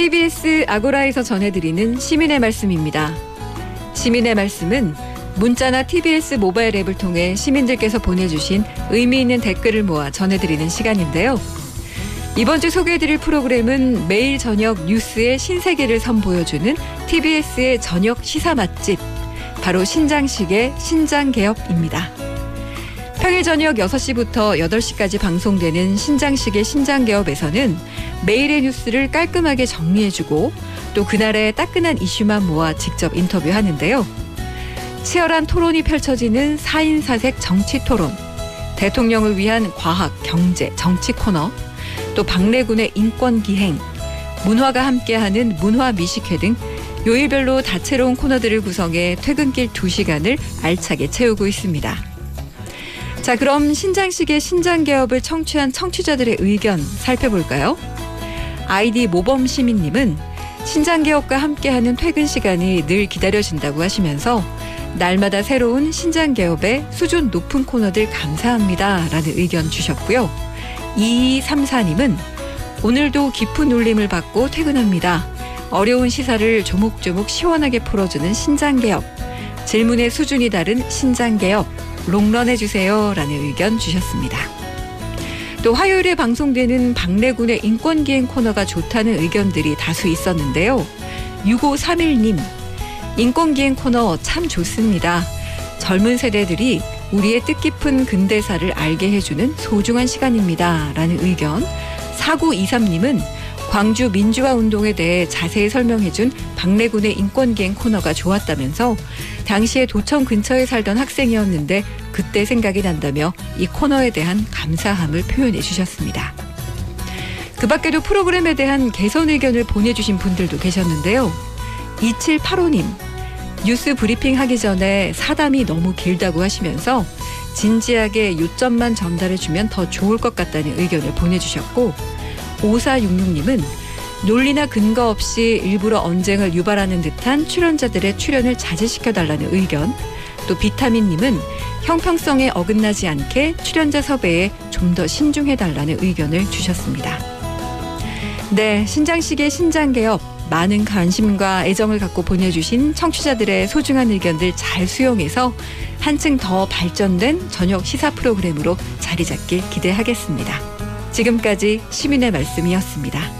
TBS 아고라에서 전해드리는 시민의 말씀입니다. 시민의 말씀은 문자나 TBS 모바일 앱을 통해 시민들께서 보내주신 의미 있는 댓글을 모아 전해드리는 시간인데요. 이번 주 소개해드릴 프로그램은 매일 저녁 뉴스의 신세계를 선보여주는 TBS의 저녁 시사 맛집, 바로 신장식의 신장개업입니다. 평일 저녁 6시부터 8시까지 방송되는 신장식의 신장개업에서는 매일의 뉴스를 깔끔하게 정리해주고 또 그날의 따끈한 이슈만 모아 직접 인터뷰하는데요. 치열한 토론이 펼쳐지는 4인 사색 정치 토론, 대통령을 위한 과학, 경제, 정치 코너, 또 박래군의 인권 기행, 문화가 함께하는 문화 미식회 등 요일별로 다채로운 코너들을 구성해 퇴근길 2시간을 알차게 채우고 있습니다. 자, 그럼 신장식의 신장 개업을 청취한 청취자들의 의견 살펴볼까요? 아이디 모범 시민님은 신장 개업과 함께하는 퇴근 시간이 늘 기다려진다고 하시면서 날마다 새로운 신장 개업의 수준 높은 코너들 감사합니다라는 의견 주셨고요. 2234님은 오늘도 깊은 울림을 받고 퇴근합니다. 어려운 시사를 조목조목 시원하게 풀어주는 신장 개업. 질문의 수준이 다른 신장 개업. 롱런해 주세요. 라는 의견 주셨습니다. 또 화요일에 방송되는 박래군의 인권기행 코너가 좋다는 의견들이 다수 있었는데요. 6531님, 인권기행 코너 참 좋습니다. 젊은 세대들이 우리의 뜻깊은 근대사를 알게 해주는 소중한 시간입니다. 라는 의견. 4923님은 광주 민주화 운동에 대해 자세히 설명해준 박래군의 인권기행 코너가 좋았다면서 당시에 도청 근처에 살던 학생이었는데 그때 생각이 난다며 이 코너에 대한 감사함을 표현해 주셨습니다. 그 밖에도 프로그램에 대한 개선 의견을 보내주신 분들도 계셨는데요. 2785님, 뉴스 브리핑 하기 전에 사담이 너무 길다고 하시면서 진지하게 요점만 전달해주면 더 좋을 것 같다는 의견을 보내주셨고, 5466님은 논리나 근거 없이 일부러 언쟁을 유발하는 듯한 출연자들의 출연을 자제시켜달라는 의견, 또 비타민님은 형평성에 어긋나지 않게 출연자 섭외에 좀 더 신중해달라는 의견을 주셨습니다. 네, 신장식의 신장개업 많은 관심과 애정을 갖고 보내주신 청취자들의 소중한 의견들 잘 수용해서 한층 더 발전된 저녁 시사 프로그램으로 자리 잡길 기대하겠습니다. 지금까지 시민의 말씀이었습니다.